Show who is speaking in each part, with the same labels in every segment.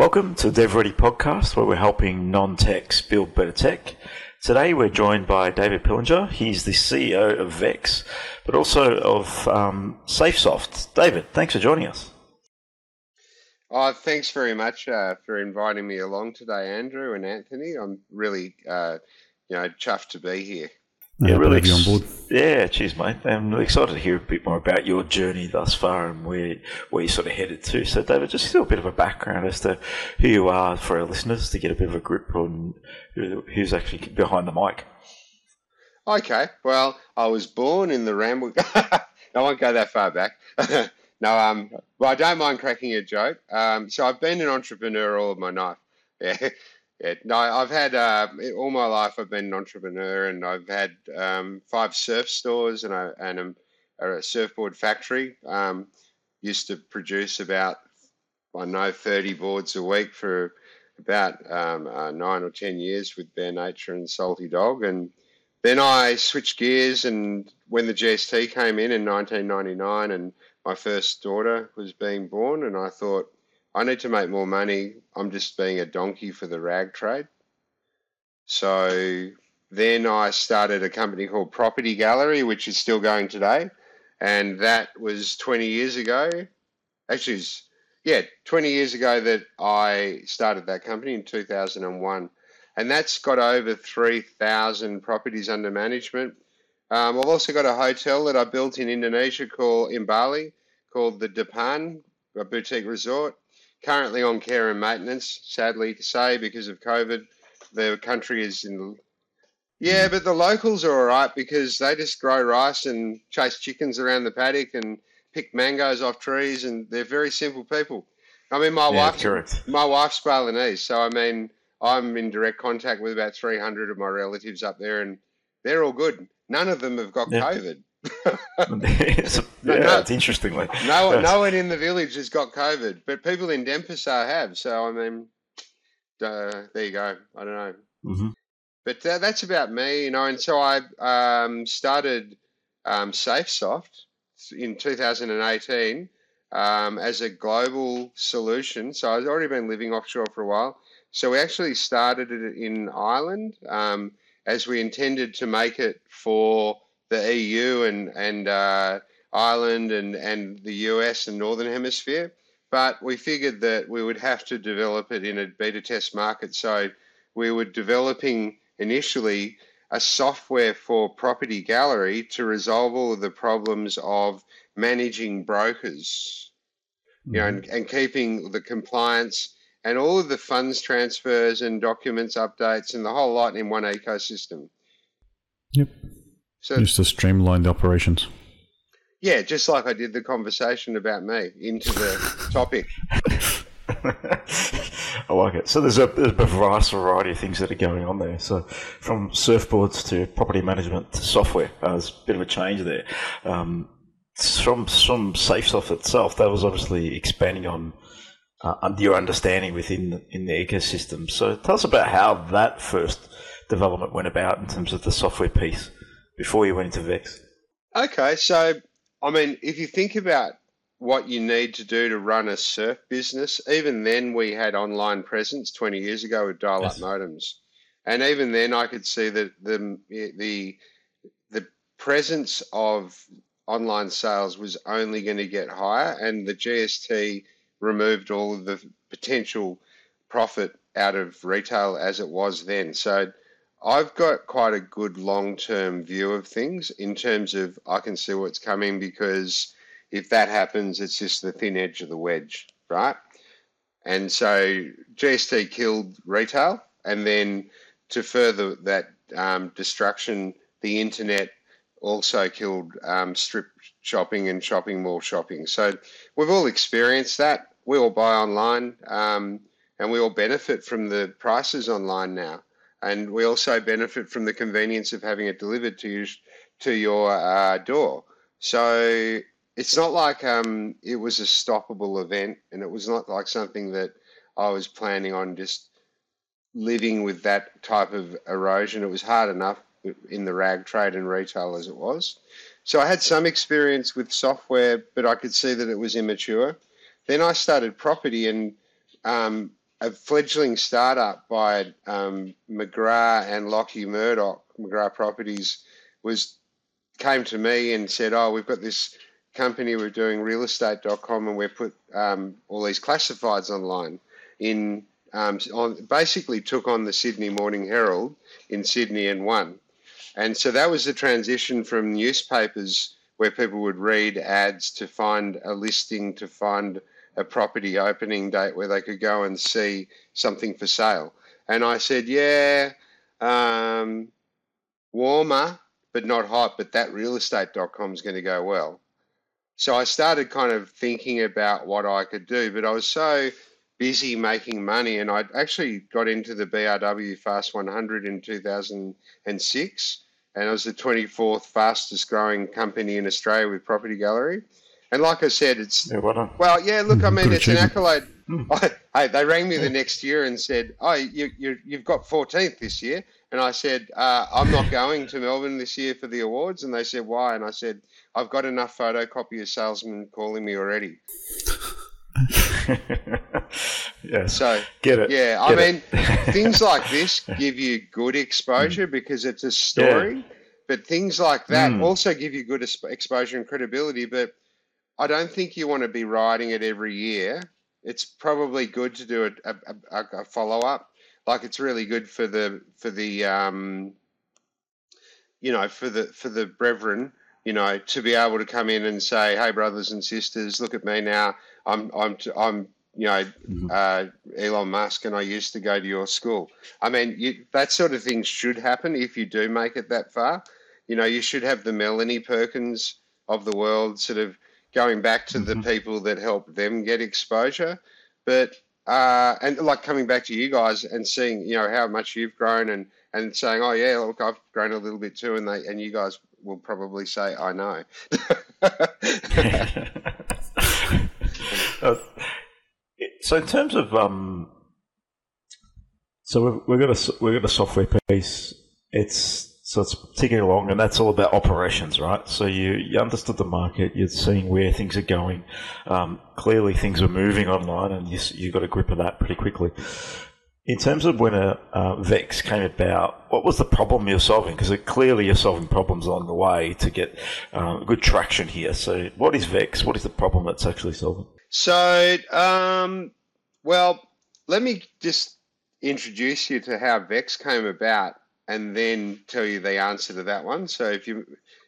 Speaker 1: Welcome to the Dev Ready podcast, where we're helping non techs build better tech. Today, we're joined by David Pillinger. He's the CEO of Vex, but also of um, SafeSoft. David, thanks for joining us.
Speaker 2: Oh, thanks very much uh, for inviting me along today, Andrew and Anthony. I'm really, uh, you know, chuffed to be here.
Speaker 1: Yeah, really ex- on board. Yeah, cheers, mate. I'm really excited to hear a bit more about your journey thus far and where where you sort of headed to. So, David, just a little bit of a background as to who you are for our listeners to get a bit of a grip on who's actually behind the mic.
Speaker 2: Okay, well, I was born in the Ramble. I won't go that far back. no, um, well, I don't mind cracking a joke. Um, so I've been an entrepreneur all of my life. Yeah, yeah, no, I've had uh, all my life. I've been an entrepreneur, and I've had um, five surf stores and a, and a, a surfboard factory. Um, used to produce about I know thirty boards a week for about um, uh, nine or ten years with Bear Nature and Salty Dog, and then I switched gears. And when the GST came in in 1999, and my first daughter was being born, and I thought I need to make more money. I'm just being a donkey for the rag trade. So then I started a company called Property Gallery, which is still going today. And that was 20 years ago. Actually, yeah, 20 years ago that I started that company in 2001. And that's got over 3,000 properties under management. Um, I've also got a hotel that I built in Indonesia called in Bali called the Depan, a boutique resort currently on care and maintenance, sadly to say, because of COVID. The country is in. Yeah, but the locals are all right because they just grow rice and chase chickens around the paddock and pick mangoes off trees, and they're very simple people. I mean, my yeah, wife's correct. my wife's Balinese, so I mean, I'm in direct contact with about 300 of my relatives up there, and they're all good. None of them have got yeah. COVID.
Speaker 1: it's, yeah, no, it's interesting. Like,
Speaker 2: no, yes. no one in the village has got COVID, but people in Denpasar have. So I mean, uh, there you go. I don't know, mm-hmm. but uh, that's about me, you know. And so I um, started um, SafeSoft in 2018 um, as a global solution. So I've already been living offshore for a while. So we actually started it in Ireland um, as we intended to make it for the EU and and uh, Ireland and and the US and Northern Hemisphere. But we figured that we would have to develop it in a beta test market. So we were developing initially a software for property gallery to resolve all of the problems of managing brokers, mm-hmm. you know, and, mm-hmm. and keeping the compliance and all of the funds transfers and documents updates and the whole lot in one ecosystem.
Speaker 3: Yep. So just to streamline the operations.
Speaker 2: Yeah, just like I did the conversation about me into the topic.
Speaker 1: I like it. So there's a, there's a vast variety of things that are going on there. So from surfboards to property management to software, uh, there's a bit of a change there. Um, from from SafeSoft itself, that was obviously expanding on uh, your understanding within the, in the ecosystem. So tell us about how that first development went about in terms of the software piece before you went into Vex?
Speaker 2: Okay, so I mean, if you think about what you need to do to run a surf business, even then we had online presence 20 years ago with dial-up yes. modems, and even then I could see that the the the presence of online sales was only going to get higher, and the GST removed all of the potential profit out of retail as it was then. So I've got quite a good long term view of things in terms of I can see what's coming because if that happens, it's just the thin edge of the wedge, right? And so GST killed retail, and then to further that um, destruction, the internet also killed um, strip shopping and shopping mall shopping. So we've all experienced that. We all buy online, um, and we all benefit from the prices online now and we also benefit from the convenience of having it delivered to you to your uh, door. So it's not like um, it was a stoppable event, and it was not like something that I was planning on just living with that type of erosion. It was hard enough in the rag trade and retail as it was. So I had some experience with software, but I could see that it was immature. Then I started property, and um, a fledgling startup by um, McGrath and Lockie Murdoch, McGrath Properties, was came to me and said, "Oh, we've got this company we're doing realestate.com and we've put um, all these classifieds online in um, on basically took on the Sydney Morning Herald in Sydney and won. And so that was the transition from newspapers where people would read ads to find a listing to find a property opening date where they could go and see something for sale. And I said, yeah, um, warmer, but not hot, but that realestate.com is going to go well. So I started kind of thinking about what I could do, but I was so busy making money and I actually got into the BRW Fast 100 in 2006 and I was the 24th fastest growing company in Australia with Property Gallery. And like I said, it's
Speaker 1: yeah, well,
Speaker 2: well, yeah. Look, I mean, it's an accolade. I, hey, they rang me the next year and said, "Oh, you, you you've got 14th this year." And I said, uh, "I'm not going to Melbourne this year for the awards." And they said, "Why?" And I said, "I've got enough photocopier salesmen calling me already."
Speaker 1: yeah.
Speaker 2: So
Speaker 1: get it.
Speaker 2: Yeah,
Speaker 1: get
Speaker 2: I mean, things like this give you good exposure mm. because it's a story. Yeah. But things like that mm. also give you good exposure and credibility. But I don't think you want to be riding it every year. It's probably good to do a, a, a follow up. Like it's really good for the for the um, you know for the for the brethren you know to be able to come in and say hey brothers and sisters look at me now i'm i'm i'm you know mm-hmm. uh, elon musk and i used to go to your school i mean you, that sort of thing should happen if you do make it that far you know you should have the melanie perkins of the world sort of going back to mm-hmm. the people that helped them get exposure. But uh, and like coming back to you guys and seeing you know how much you've grown and and saying, oh yeah, look, I've grown a little bit too, and they and you guys will probably say, I know.
Speaker 1: so in terms of um, so we've, we've got a we've got a software piece. It's so it's ticking along, and that's all about operations, right? So you, you understood the market, you're seeing where things are going. Um, clearly, things are moving online, and you, you got a grip of that pretty quickly. In terms of when a uh, Vex came about, what was the problem you're solving? Because clearly you're solving problems on the way to get uh, good traction here. So, what is Vex? What is the problem that's actually solving?
Speaker 2: So, um, well, let me just introduce you to how Vex came about and then tell you the answer to that one. So if you,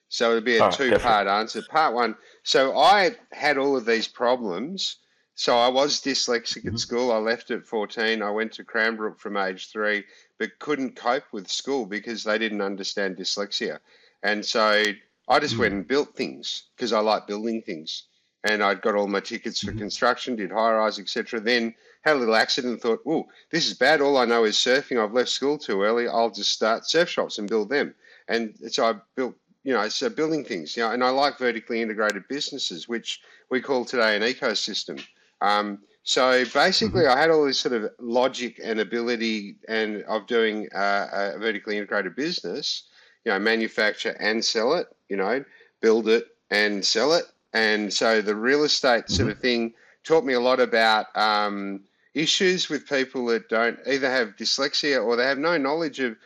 Speaker 2: so it'll be a oh, two-part answer. Part one. So I had all of these problems. So I was dyslexic mm-hmm. at school. I left at 14. I went to Cranbrook from age three, but couldn't cope with school because they didn't understand dyslexia. And so I just mm went and built things because I like building things. And I'd got all my tickets for mm-hmm. construction, did high rise, etc. Then had a little accident and thought, oh, this is bad. All I know is surfing. I've left school too early. I'll just start surf shops and build them. And so I built, you know, so building things, you know, and I like vertically integrated businesses, which we call today an ecosystem. Um, so basically, mm-hmm. I had all this sort of logic and ability and of doing uh, a vertically integrated business, you know, manufacture and sell it, you know, build it and sell it. And so the real estate mm-hmm. sort of thing taught me a lot about um, issues with people that don't either have dyslexia or they have no knowledge of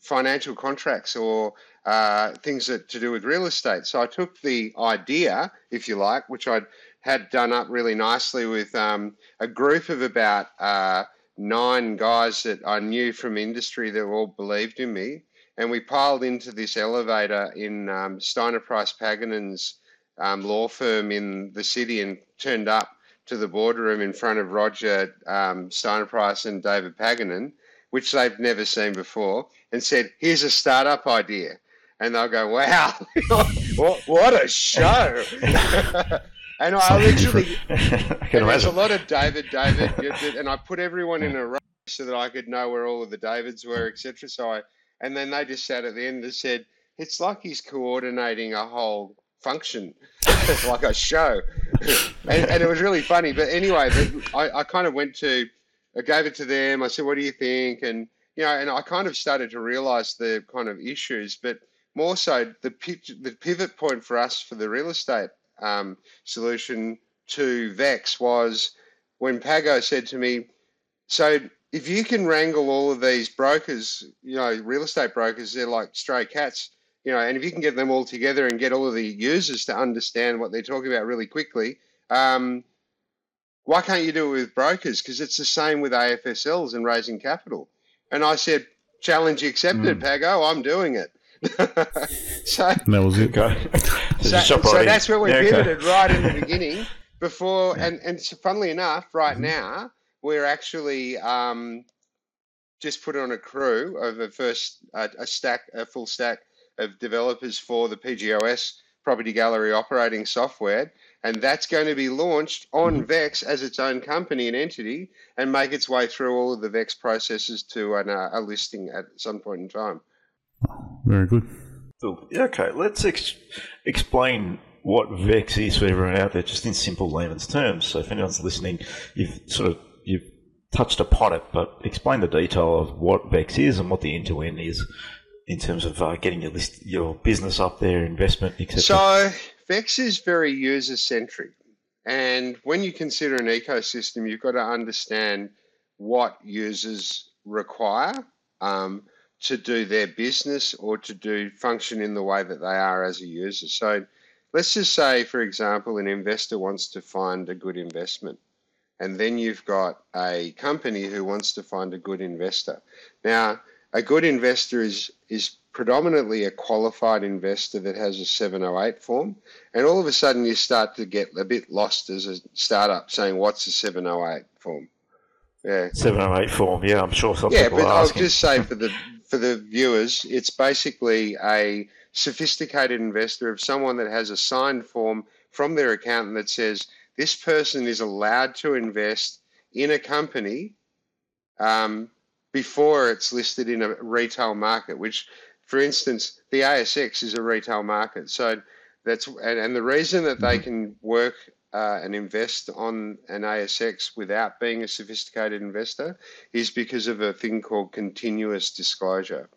Speaker 2: financial contracts or uh, things that to do with real estate. So I took the idea, if you like, which I had done up really nicely with um, a group of about uh, nine guys that I knew from industry that all believed in me. And we piled into this elevator in um, Steiner Price Paganen's um, law firm in the city and turned up to the boardroom in front of Roger um, Steiner Price and David Paganen, which they've never seen before, and said, "Here's a startup idea." And they'll go, "Wow, what, what a show!" and I literally, and there's a lot of David, David, and I put everyone in a row so that I could know where all of the Davids were, etc. So I, and then they just sat at the end and said, "It's like he's coordinating a whole function like a show. and, and, it was really funny. But anyway, I, I kind of went to, I gave it to them. I said, what do you think? And, you know, and I kind of started to realize the kind of issues, but more so the, the pivot point for us for the real estate um, solution to Vex was when Pago said to me, so if you can wrangle all of these brokers, you know, real estate brokers, they're like stray cats, you know, and if you can get them all together and get all of the users to understand what they're talking about really quickly, um, why can't you do it with brokers? Because it's the same with AFSLs and raising capital. And I said, challenge accepted, mm. Pago. I'm doing it.
Speaker 3: so that was it.
Speaker 2: so, so that's where we yeah, pivoted okay. right in the beginning. Before and and so funnily enough, right mm-hmm. now we're actually um, just put on a crew of a first uh, a stack, a full stack of developers for the PGOS Property Gallery operating software, and that's going to be launched on mm-hmm. Vex as its own company and entity, and make its way through all of the Vex processes to an, uh, a listing at some point in time.
Speaker 3: Very good.
Speaker 1: Okay, let's ex- explain what Vex is for everyone out there, just in simple layman's terms. So, if anyone's listening, you've sort of you've touched upon it, but explain the detail of what Vex is and what the end to end is in terms of uh, getting your list, your business up there, investment, etc.
Speaker 2: So, Vex is very user centric, and when you consider an ecosystem, you've got to understand what users require. Um, to do their business or to do function in the way that they are as a user. So let's just say, for example, an investor wants to find a good investment. And then you've got a company who wants to find a good investor. Now, a good investor is, is predominantly a qualified investor that has a 708 form. And all of a sudden, you start to get a bit lost as a startup saying, What's a 708 form?
Speaker 1: Yeah. 708 form, yeah, I'm sure some
Speaker 2: yeah,
Speaker 1: but
Speaker 2: I'll just say for the for the viewers, it's basically a sophisticated investor of someone that has a signed form from their accountant that says this person is allowed to invest in a company um, before it's listed in a retail market, which, for instance, the ASX is a retail market. So that's and, and the reason that they mm-hmm. can work uh, and invest on an ASX without being a sophisticated investor is because of a thing called continuous disclosure.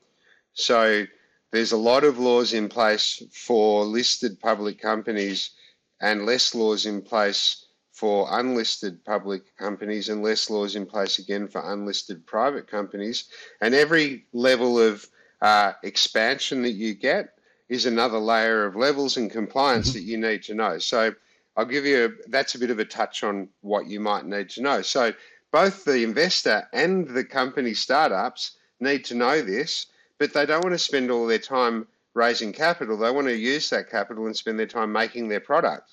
Speaker 2: So there's a lot of laws in place for listed public companies and less laws in place for unlisted public companies and less laws in place again for unlisted private companies. And every level of uh, expansion that you get is another layer of levels and compliance mm-hmm. that you need to know. So I'll give you a, that's a bit of a touch on what you might need to know. So both the investor and the company startups need to know this, but they don't want to spend all their time raising capital. They want to use that capital and spend their time making their product.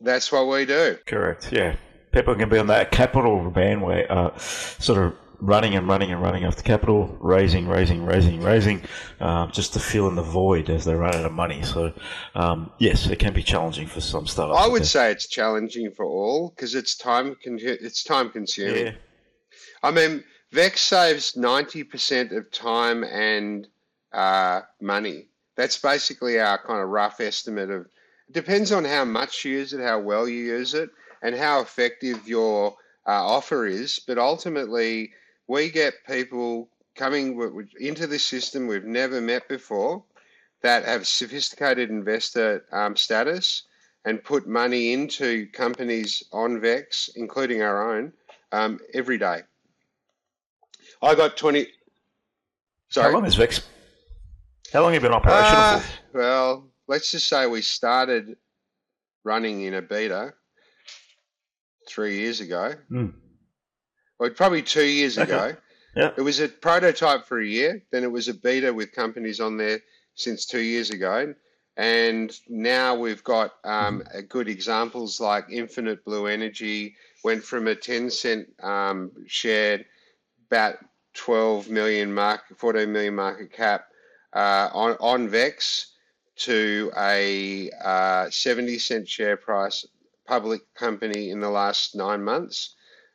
Speaker 2: That's what we do.
Speaker 1: Correct. Yeah. People can be on that capital bandwagon, uh, sort of running and running and running after capital, raising, raising, raising, raising, uh, just to fill in the void as they run out of money. So, um, yes, it can be challenging for some startups.
Speaker 2: I would say it's challenging for all because it's time con- it's time consuming. Yeah. I mean, Vex saves ninety percent of time and uh, money. That's basically our kind of rough estimate of. It depends on how much you use it, how well you use it, and how effective your uh, offer is. But ultimately, we get people coming into this system we've never met before that have sophisticated investor um, status and put money into companies on VEX, including our own, um, every day. I got 20.
Speaker 1: Sorry. How long is VEX? How long have you been operational uh.
Speaker 2: Well, let's just say we started running in a beta three years ago.
Speaker 1: Mm
Speaker 2: well, probably two years okay. ago. Yeah. It was a prototype for a year, then it was a beta with companies on there since two years ago. And now we've got um, mm-hmm. good examples like Infinite Blue Energy went from a 10 cent um, share, about 12 million market, 14 million market cap uh, on, on VEX to a uh, 70 cent share price public company in the last nine months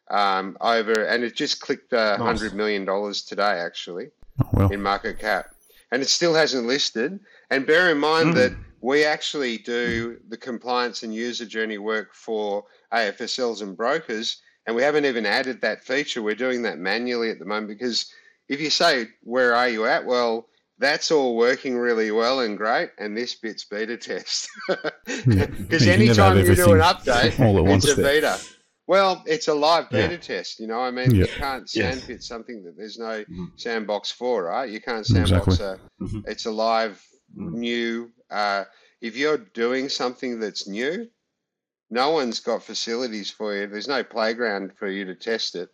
Speaker 2: um, over, and it just clicked uh, nice. hundred million dollars today, actually,
Speaker 3: oh, well.
Speaker 2: in market cap, and it still hasn't listed. And bear in mind mm. that we actually do the compliance and user journey work for AFSLs and brokers, and we haven't even added that feature. We're doing that manually at the moment because if you say where are you at, well, that's all working really well and great, and this bit's beta test. Because yeah. anytime you do an update, it's a beta. Well, it's a live beta yeah. test. You know, I mean, yeah. you can't sandpit yes. something that there's no mm-hmm. sandbox for, right? You can't sandbox exactly. a. Mm-hmm. It's a live, mm-hmm. new. Uh, if you're doing something that's new, no one's got facilities for you. There's no playground for you to test it.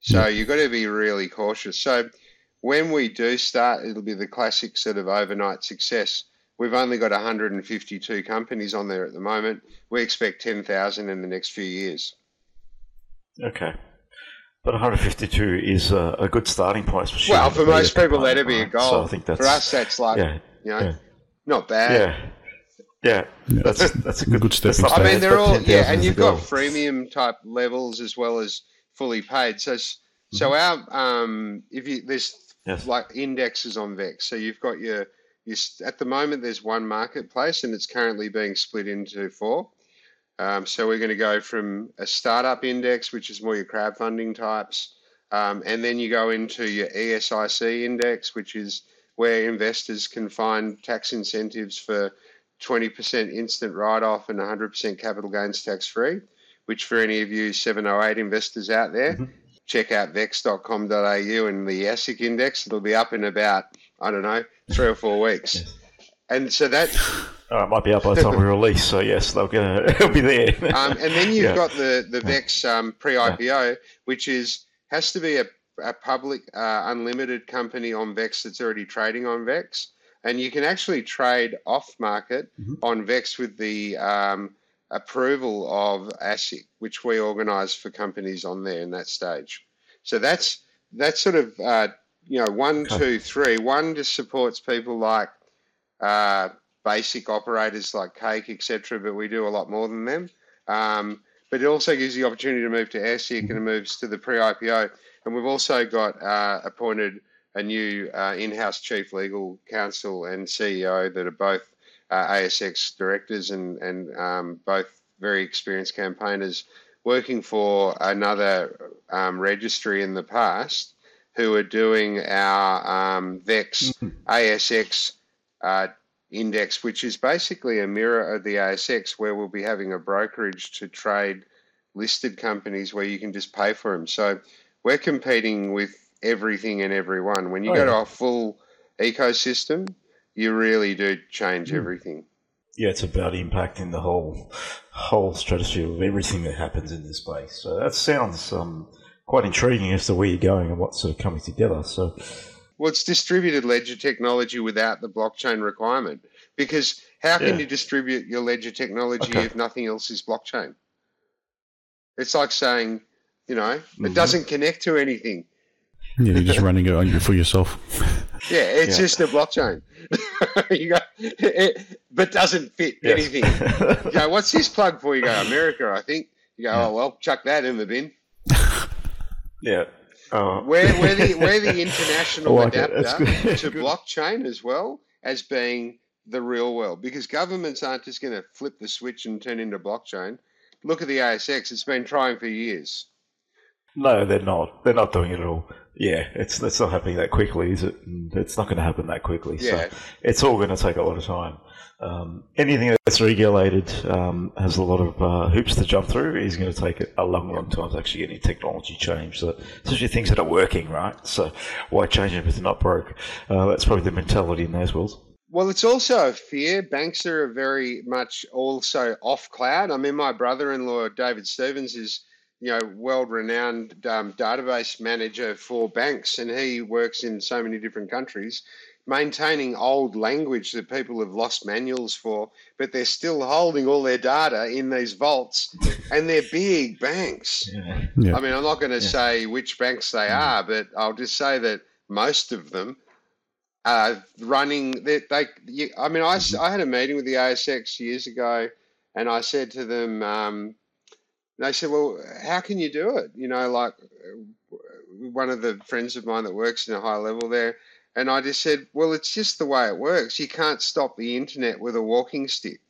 Speaker 2: So you've got to be really cautious. So when we do start, it'll be the classic sort of overnight success. We've only got 152 companies on there at the moment. We expect 10,000 in the next few years.
Speaker 1: Okay. But 152 is a, a good starting point.
Speaker 2: For sure. well, for most people, that'd be a goal. So I think that's, for us, that's like, yeah, you know, yeah. not bad.
Speaker 1: Yeah. Yeah, that's that's a good,
Speaker 3: good step.
Speaker 2: I mean, they're all yeah, and you've got freemium type levels as well as fully paid. So so mm-hmm. our um, if you there's yes. like indexes on Vex. So you've got your you, at the moment there's one marketplace and it's currently being split into four. Um, so we're going to go from a startup index, which is more your crowdfunding types, um, and then you go into your ESIC index, which is where investors can find tax incentives for 20% instant write-off and 100% capital gains tax-free. Which for any of you 708 investors out there, mm-hmm. Check out vex.com.au and the ESIC index. It'll be up in about I don't know, three or four weeks. And so that.
Speaker 1: Oh, it might be up by the time we release. So yes, they'll get. It'll be there.
Speaker 2: um, and then you've yeah. got the the Vex um, pre-IPO, yeah. which is has to be a, a public uh, unlimited company on Vex that's already trading on Vex, and you can actually trade off market mm-hmm. on Vex with the um, approval of ASIC, which we organise for companies on there in that stage. So that's that's sort of uh, you know, one, okay. two, three. One just supports people like uh, basic operators like Cake, etc. But we do a lot more than them. Um, but it also gives the opportunity to move to ASIC and it moves to the pre-IPO. And we've also got uh, appointed a new uh, in-house chief legal counsel and CEO that are both uh, ASX directors and and um, both very experienced campaigners working for another um, registry in the past who are doing our um, VEX mm-hmm. ASX uh, index, which is basically a mirror of the ASX, where we'll be having a brokerage to trade listed companies where you can just pay for them. So we're competing with everything and everyone. When you oh, go yeah. to our full ecosystem, you really do change mm. everything.
Speaker 1: Yeah, it's about impacting the whole whole strategy of everything that happens in this space. So that sounds um, quite intriguing as to where you're going and what's sort of coming together. So,
Speaker 2: well, it's distributed ledger technology without the blockchain requirement. Because how can yeah. you distribute your ledger technology okay. if nothing else is blockchain? It's like saying, you know, mm-hmm. it doesn't connect to anything.
Speaker 3: Yeah, you're just running it for yourself.
Speaker 2: Yeah, it's yeah. just a blockchain. you go, it, but doesn't fit yes. anything. you go, what's this plug for? You go, America, I think. You go, oh well, chuck that in the bin.
Speaker 1: Yeah.
Speaker 2: Oh. We're, we're, the, we're the international like adapter to blockchain as well as being the real world because governments aren't just going to flip the switch and turn into blockchain. Look at the ASX; it's been trying for years.
Speaker 1: No, they're not. They're not doing it at all. Yeah, it's it's not happening that quickly, is it? It's not going to happen that quickly. Yeah. So it's all going to take a lot of time. Um, anything that's regulated um, has a lot of uh, hoops to jump through. Is going to take a long, long time to actually get any technology change. So, especially things that are working, right? So, why change it if it's not broke? Uh, that's probably the mentality in those worlds.
Speaker 2: Well, it's also a fear. Banks are very much also off cloud. I mean, my brother-in-law David Stevens is, you know, world-renowned um, database manager for banks, and he works in so many different countries maintaining old language that people have lost manuals for, but they're still holding all their data in these vaults, and they're big banks. Yeah. Yeah. I mean, I'm not going to yeah. say which banks they are, but I'll just say that most of them are running. They, they I mean, I, mm-hmm. I had a meeting with the ASX years ago, and I said to them, um, they said, "Well, how can you do it?" You know, like uh, one of the friends of mine that works in a high level there and I just said, well, it's just the way it works. You can't stop the internet with a walking stick.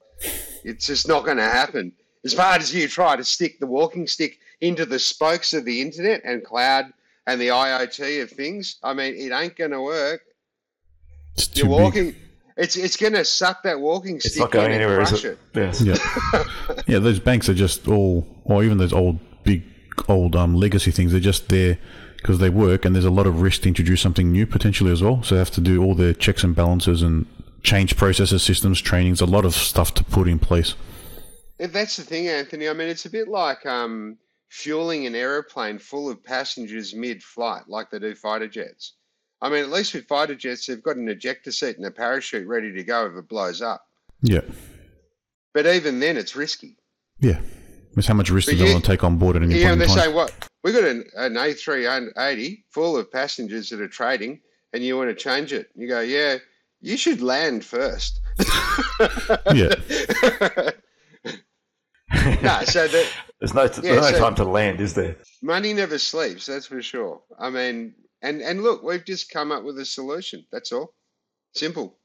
Speaker 2: It's just not going to happen. As hard as you try to stick the walking stick into the spokes of the internet and cloud and the IoT of things, I mean, it ain't going to work. You're walking. Big. It's it's going to suck that walking stick.
Speaker 1: It's not going anywhere, is it?
Speaker 3: it? Yes. Yeah. yeah, those banks are just all, or even those old, big, old um, legacy things. They're just there because they work, and there's a lot of risk to introduce something new potentially as well. So they have to do all their checks and balances and change processes, systems, trainings, a lot of stuff to put in place.
Speaker 2: That's the thing, Anthony. I mean, it's a bit like um, fueling an aeroplane full of passengers mid-flight, like they do fighter jets. I mean, at least with fighter jets, they've got an ejector seat and a parachute ready to go if it blows up.
Speaker 3: Yeah.
Speaker 2: But even then, it's risky.
Speaker 3: Yeah. It's how much risk do they want to take on board at any
Speaker 2: yeah,
Speaker 3: point
Speaker 2: and
Speaker 3: they
Speaker 2: say, what? We've got an, an A380 full of passengers that are trading, and you want to change it. You go, yeah, you should land first.
Speaker 3: yeah.
Speaker 2: no, so that,
Speaker 1: there's no, there's yeah, no so time to land, is there?
Speaker 2: Money never sleeps, that's for sure. I mean, and and look, we've just come up with a solution. That's all. Simple.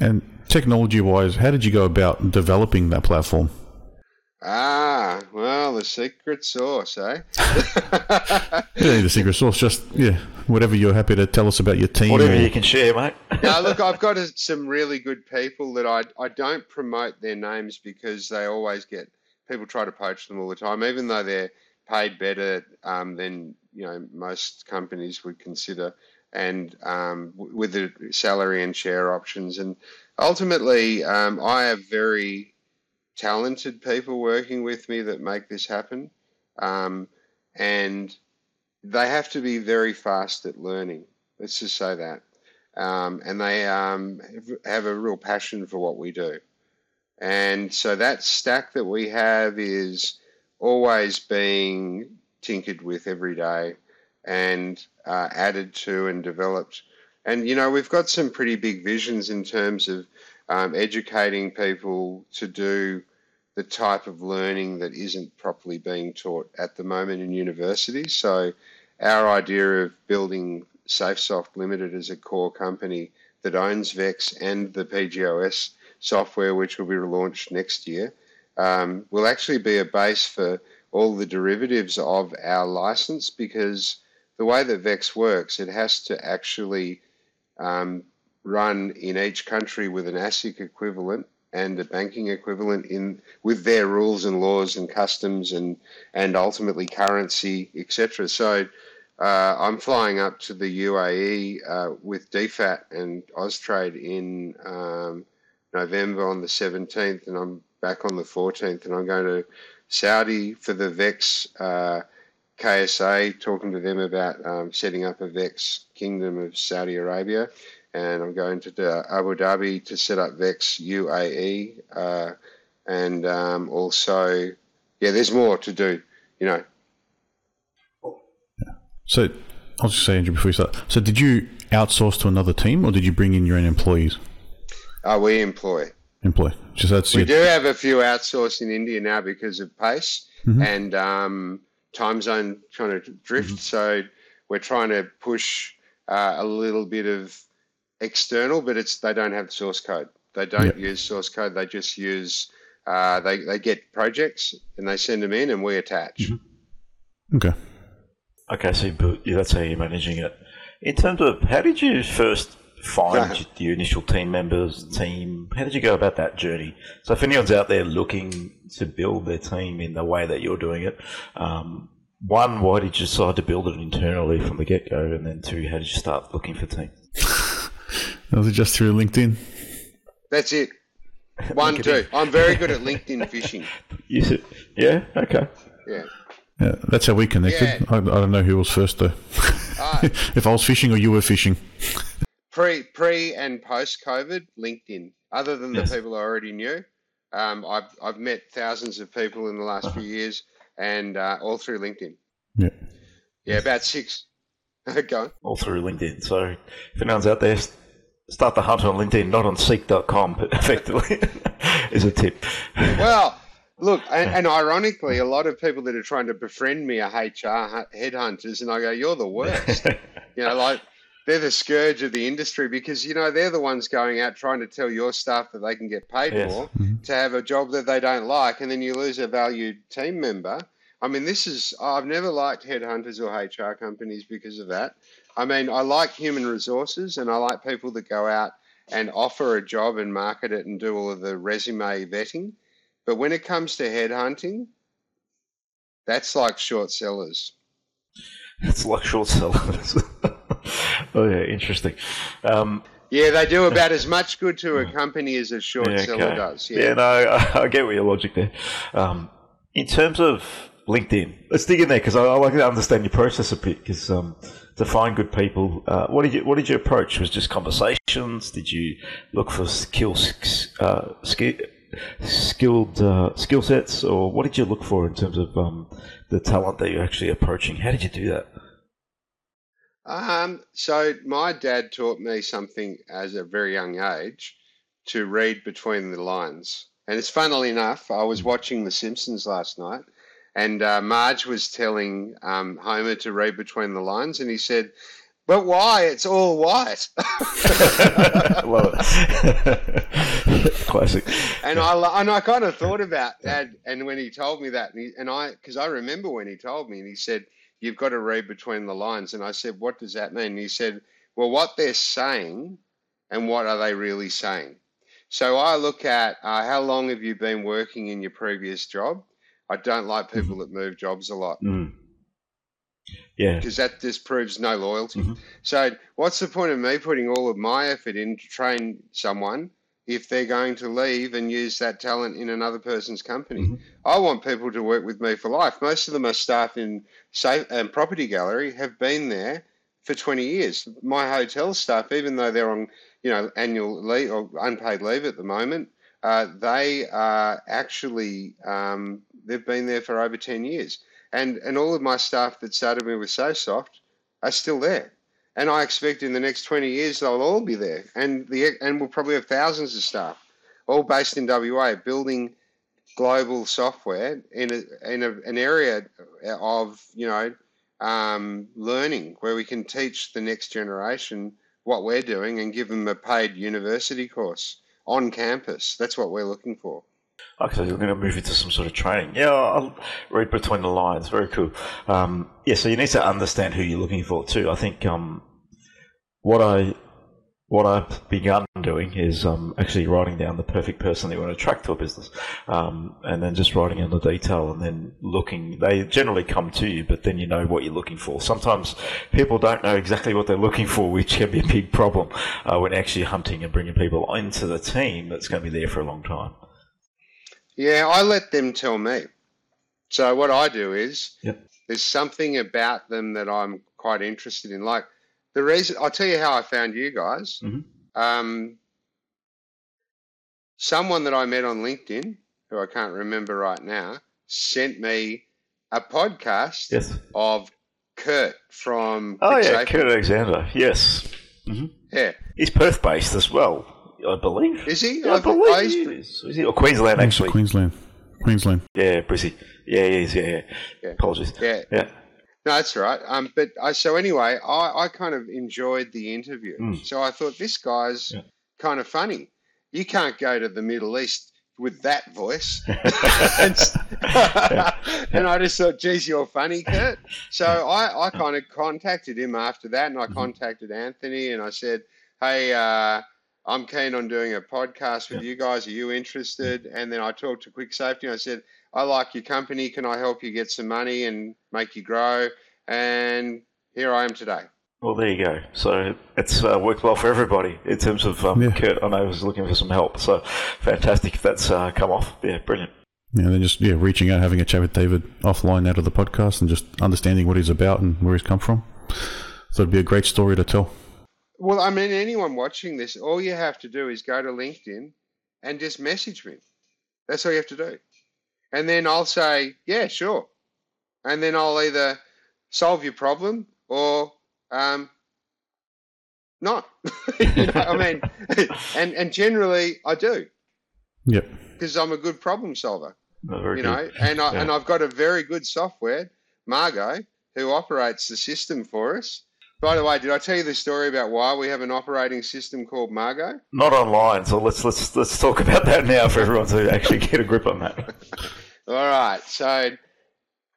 Speaker 3: And technology wise, how did you go about developing that platform?
Speaker 2: Ah, well, the secret sauce, eh?
Speaker 3: you don't need the secret sauce. Just yeah, whatever you're happy to tell us about your team.
Speaker 1: Whatever or... you can share, mate.
Speaker 2: now, look, I've got some really good people that I I don't promote their names because they always get people try to poach them all the time, even though they're paid better um, than you know most companies would consider, and um, with the salary and share options. And ultimately, um, I have very talented people working with me that make this happen, um, and they have to be very fast at learning. Let's just say that. Um, and they um, have a real passion for what we do. And so that stack that we have is always being tinkered with every day and uh, added to and developed. And, you know, we've got some pretty big visions in terms of um, educating people to do the type of learning that isn't properly being taught at the moment in universities. So, our idea of building SafeSoft Limited as a core company that owns VEX and the PGOS software, which will be launched next year, um, will actually be a base for all the derivatives of our license because the way that VEX works, it has to actually um, run in each country with an ASIC equivalent and a banking equivalent in with their rules and laws and customs and and ultimately currency, etc. So uh, I'm flying up to the UAE uh, with DFAT and Austrade in um, November on the 17th, and I'm back on the 14th, and I'm going to Saudi for the VEX uh, KSA, talking to them about um, setting up a VEX Kingdom of Saudi Arabia. And I'm going to Abu Dhabi to set up VEX UAE. Uh, and um, also, yeah, there's more to do, you know.
Speaker 3: So, I'll just say, Andrew, before you start. So, did you outsource to another team or did you bring in your own employees?
Speaker 2: Uh, we employ
Speaker 3: employ. Just that's
Speaker 2: we your... do have a few outsourced in India now because of pace mm-hmm. and um, time zone kind of drift. Mm-hmm. So we're trying to push uh, a little bit of external, but it's they don't have source code. They don't yep. use source code. They just use uh, they they get projects and they send them in, and we attach.
Speaker 3: Mm-hmm. Okay.
Speaker 1: Okay, so that's how you're managing it. In terms of how did you first find the initial team members, team? How did you go about that journey? So, if anyone's out there looking to build their team in the way that you're doing it, um, one, why did you decide to build it internally from the get go? And then two, how did you start looking for teams?
Speaker 3: Was it just through LinkedIn?
Speaker 2: That's it. One, two. I'm very good at LinkedIn fishing.
Speaker 1: Yes, yeah, okay.
Speaker 2: Yeah.
Speaker 3: Yeah, that's how we connected. Yeah. I, I, don't know who was first though. Uh, if I was fishing or you were fishing
Speaker 2: pre pre and post COVID, LinkedIn. Other than yes. the people I already knew, um, I've I've met thousands of people in the last few years, and uh, all through LinkedIn.
Speaker 3: Yeah,
Speaker 2: yeah, about six. Go on.
Speaker 1: All through LinkedIn. So if anyone's out there, start the hunt on LinkedIn, not on Seek.com, but effectively is a tip.
Speaker 2: Well. Look, and, and, ironically, a lot of people that are trying to befriend me are HR headhunters, and I go, "You're the worst." you know, like they're the scourge of the industry because you know they're the ones going out trying to tell your staff that they can get paid yes. more mm-hmm. to have a job that they don't like, and then you lose a valued team member. I mean, this is I've never liked headhunters or HR companies because of that. I mean, I like human resources and I like people that go out and offer a job and market it and do all of the resume vetting. But when it comes to headhunting, that's like short sellers.
Speaker 1: It's like short sellers. oh yeah, interesting. Um,
Speaker 2: yeah, they do about as much good to a company as a short
Speaker 1: yeah,
Speaker 2: seller
Speaker 1: okay.
Speaker 2: does.
Speaker 1: Yeah,
Speaker 2: Yeah.
Speaker 1: no, I, I get what your logic there. Um, in terms of LinkedIn, let's dig in there because I, I like to understand your process a bit. Because um, to find good people, uh, what did you what did you approach? Was it just conversations? Did you look for skills, uh, skill, skilled uh, skill sets, or what did you look for in terms of um, the talent that you're actually approaching? How did you do that?
Speaker 2: Um, so my dad taught me something as a very young age to read between the lines. And it's funnily enough, I was watching The Simpsons last night, and uh, Marge was telling um, Homer to read between the lines, and he said, "But why? It's all white."
Speaker 1: Love it. Classic.
Speaker 2: and I and I kind of thought about that, and when he told me that, and, he, and I because I remember when he told me, and he said, "You've got to read between the lines," and I said, "What does that mean?" And he said, "Well, what they're saying, and what are they really saying?" So I look at uh, how long have you been working in your previous job. I don't like people that move jobs a lot
Speaker 1: Mm. Yeah.
Speaker 2: because that disproves no loyalty.
Speaker 1: Mhm.
Speaker 2: So, what's the point of me putting all of my effort in to train someone if they're going to leave and use that talent in another person's company?
Speaker 1: Mhm.
Speaker 2: I want people to work with me for life. Most of them are staff in safe and property gallery have been there for 20 years. My hotel staff, even though they're on you know annual leave or unpaid leave at the moment, uh, they are actually um, they've been there for over 10 years and and all of my staff that started me with SafeSoft are still there. And I expect in the next 20 years they'll all be there. And the and we'll probably have thousands of staff, all based in WA, building global software in a, in a, an area of you know um, learning where we can teach the next generation what we're doing and give them a paid university course on campus. That's what we're looking for.
Speaker 1: Okay, you're going to move into some sort of training. Yeah, I'll read between the lines. Very cool. Um, yeah, so you need to understand who you're looking for too. I think um, what I what I've begun doing is um, actually writing down the perfect person that you want to attract to a business, um, and then just writing in the detail, and then looking. They generally come to you, but then you know what you're looking for. Sometimes people don't know exactly what they're looking for, which can be a big problem uh, when actually hunting and bringing people into the team that's going to be there for a long time.
Speaker 2: Yeah, I let them tell me. So what I do is
Speaker 1: Yep.
Speaker 2: there's something about them that I'm quite interested in. Like the reason I'll tell you how I found you guys.
Speaker 1: Mhm.
Speaker 2: Um, someone that I met on LinkedIn, who I can't remember right now, sent me a podcast
Speaker 1: Yes.
Speaker 2: of Kurt from
Speaker 1: Oh yeah. Kurt Alexander. Yes,
Speaker 2: Yeah,
Speaker 1: he's Perth based as well, I believe.
Speaker 2: is he?
Speaker 1: Yeah, I
Speaker 2: I
Speaker 1: believe
Speaker 2: I
Speaker 1: he is. Is he? Or Queensland actually?
Speaker 3: Queensland. Queensland.
Speaker 1: Yeah, Brizzy. Yeah, he is. Yeah, yeah.
Speaker 2: Yeah.
Speaker 1: Apologies.
Speaker 2: Yeah,
Speaker 1: Yeah.
Speaker 2: No, that's right. Um, but I, so anyway, I, I kind of enjoyed the interview.
Speaker 1: Mm.
Speaker 2: So I thought this guy's
Speaker 1: Yeah.
Speaker 2: kind of funny. You can't go to the Middle East with that voice. and, s- and I just thought, geez, you're funny, Kurt. So I, I kind of contacted him after that, and I
Speaker 1: Mhm.
Speaker 2: contacted Anthony, and I said, hey, uh, I'm keen on doing a podcast with
Speaker 1: Yeah.
Speaker 2: you guys. Are you interested? And then I talked to Quick Safety, and I said, I like your company. Can I help you get some money and make you grow? And here I am today.
Speaker 1: Well, there you go. So it's uh, worked well for everybody in terms of um,
Speaker 3: Yeah.
Speaker 1: Kurt. I know he was looking for some help. So fantastic if that's uh, come off. Yeah, brilliant.
Speaker 3: Yeah, then just yeah, reaching out, having a chat with David offline out of the podcast, and just understanding what he's about and where he's come from. So it'd be a great story to tell.
Speaker 2: Well, I mean, anyone watching this, all you have to do is go to LinkedIn and just message me. That's all you have to do. And then I'll say, yeah, sure. And then I'll either solve your problem or um, not. you know, I mean, and, and generally I do
Speaker 3: Yep.
Speaker 2: because I'm a good problem solver.
Speaker 1: Very
Speaker 2: you
Speaker 1: good.
Speaker 2: know, and I,
Speaker 1: Yeah.
Speaker 2: and I've got a very good software, Margot, who operates the system for us. By the way, did I tell you the story about why we have an operating system called Margo?
Speaker 1: Not online. So let's let's let's talk about that now for everyone to actually get a grip on that.
Speaker 2: All right, so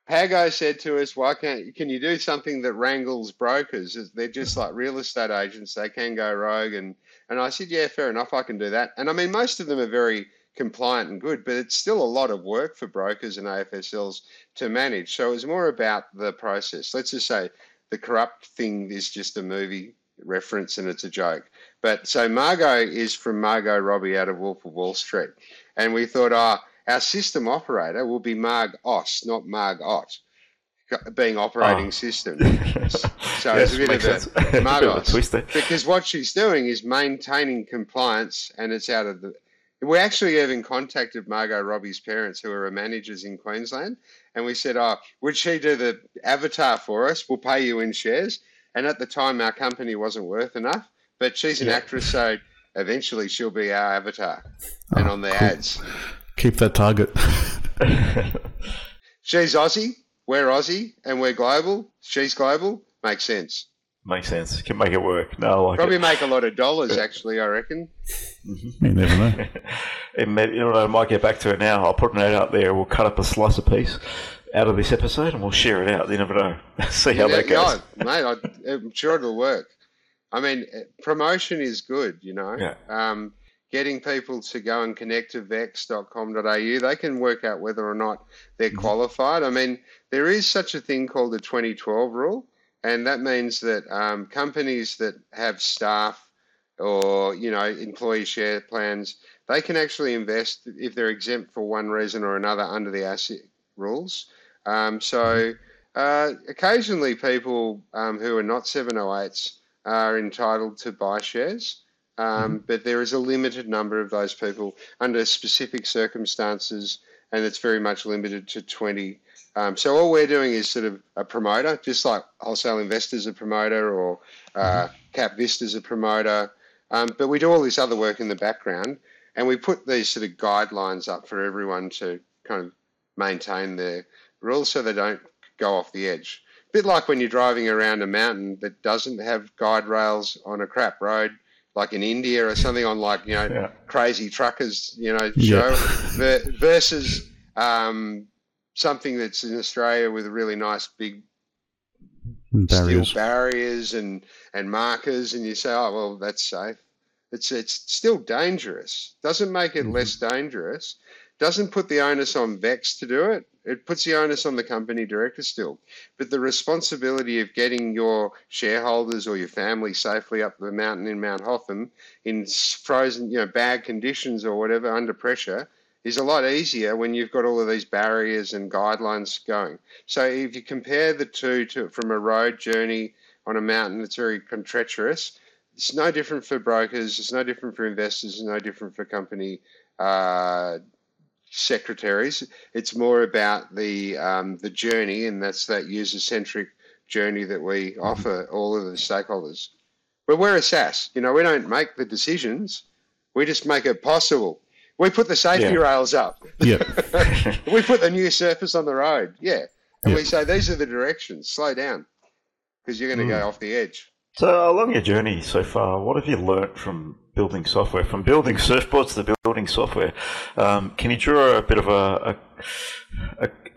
Speaker 2: Pago said to us, "Why can't can you do something that wrangles brokers? They're just like real estate agents; they can go rogue." And and I said, "Yeah, fair enough, I can do that." And I mean, most of them are very compliant and good, but it's still a lot of work for brokers and AFSLs to manage. So it was more about the process. Let's just say the corrupt thing is just a movie reference and it's a joke. But so Margot is from Margot Robbie out of Wolf of Wall Street, and we thought, ah. Oh, our system operator will be Marg OS, not Marg OT, being operating oh. system. So yes, it's a bit of a, a Margos. Because what she's doing is maintaining compliance and it's out of the. We actually even contacted Margot Robbie's parents, who are managers in Queensland, and we said, "Oh, would she do the avatar for us? We'll pay you in shares." And at the time, our company wasn't worth enough, but she's an yeah. actress, so eventually she'll be our avatar oh, and oh, on the cool. ads.
Speaker 3: Keep that target.
Speaker 2: She's Aussie, we're Aussie, and we're global. She's global. Makes sense.
Speaker 1: Makes sense. Can make it work. No, like
Speaker 2: probably
Speaker 1: it.
Speaker 2: make a lot of dollars. Actually, I reckon.
Speaker 3: Mm-hmm. You never know.
Speaker 1: it may, you know, I might get back to it now. I'll put an ad out there. We'll cut up a slice of piece out of this episode, and we'll share it out. You never know. See how yeah, that goes,
Speaker 2: yeah, mate. I, am sure it'll work. I mean, promotion is good. You know.
Speaker 1: Yeah.
Speaker 2: Um, getting people to go and connect to vex.com.au, they can work out whether or not they're mm-hmm. qualified. I mean, there is such a thing called the 2012 rule, and that means that um, companies that have staff or you know employee share plans, they can actually invest if they're exempt for one reason or another under the ASIC rules. Um, so uh, occasionally, people um, who are not 708s are entitled to buy shares. Um, mm-hmm. But there is a limited number of those people under specific circumstances, and it's very much limited to 20. Um, so all we're doing is sort of a promoter, just like wholesale investors a promoter or uh, mm-hmm. Cap Vista's a promoter. Um, but we do all this other work in the background, and we put these sort of guidelines up for everyone to kind of maintain their rules so they don't go off the edge. A bit like when you're driving around a mountain that doesn't have guide rails on a crap road like in India or something on like you know yeah. crazy truckers you know show yeah. versus um, something that's in Australia with a really nice big barriers. steel barriers and and markers, and you say, oh well, that's safe. It's it's still dangerous. Doesn't make it mm-hmm. less dangerous. Doesn't put the onus on Vex to do it. It puts the onus on the company director still. But the responsibility of getting your shareholders or your family safely up the mountain in Mount Hotham in frozen, you know, bad conditions or whatever under pressure is a lot easier when you've got all of these barriers and guidelines going. So if you compare the two to from a road journey on a mountain that's very treacherous, it's no different for brokers, it's no different for investors, it's no different for company uh, secretaries. It's more about the um, the journey, and that's that user centric journey that we offer all of the stakeholders. But we're a SaaS. You know, we don't make the decisions. We just make it possible. We put the safety yeah. rails up.
Speaker 3: Yeah.
Speaker 2: we put the new surface on the road. Yeah. And we say these are the directions. Slow down because you're going to mm. go off the edge.
Speaker 1: So, along your journey so far, what have you learnt from building software, from building surfboards to building software. Um, can you draw a bit of a, a,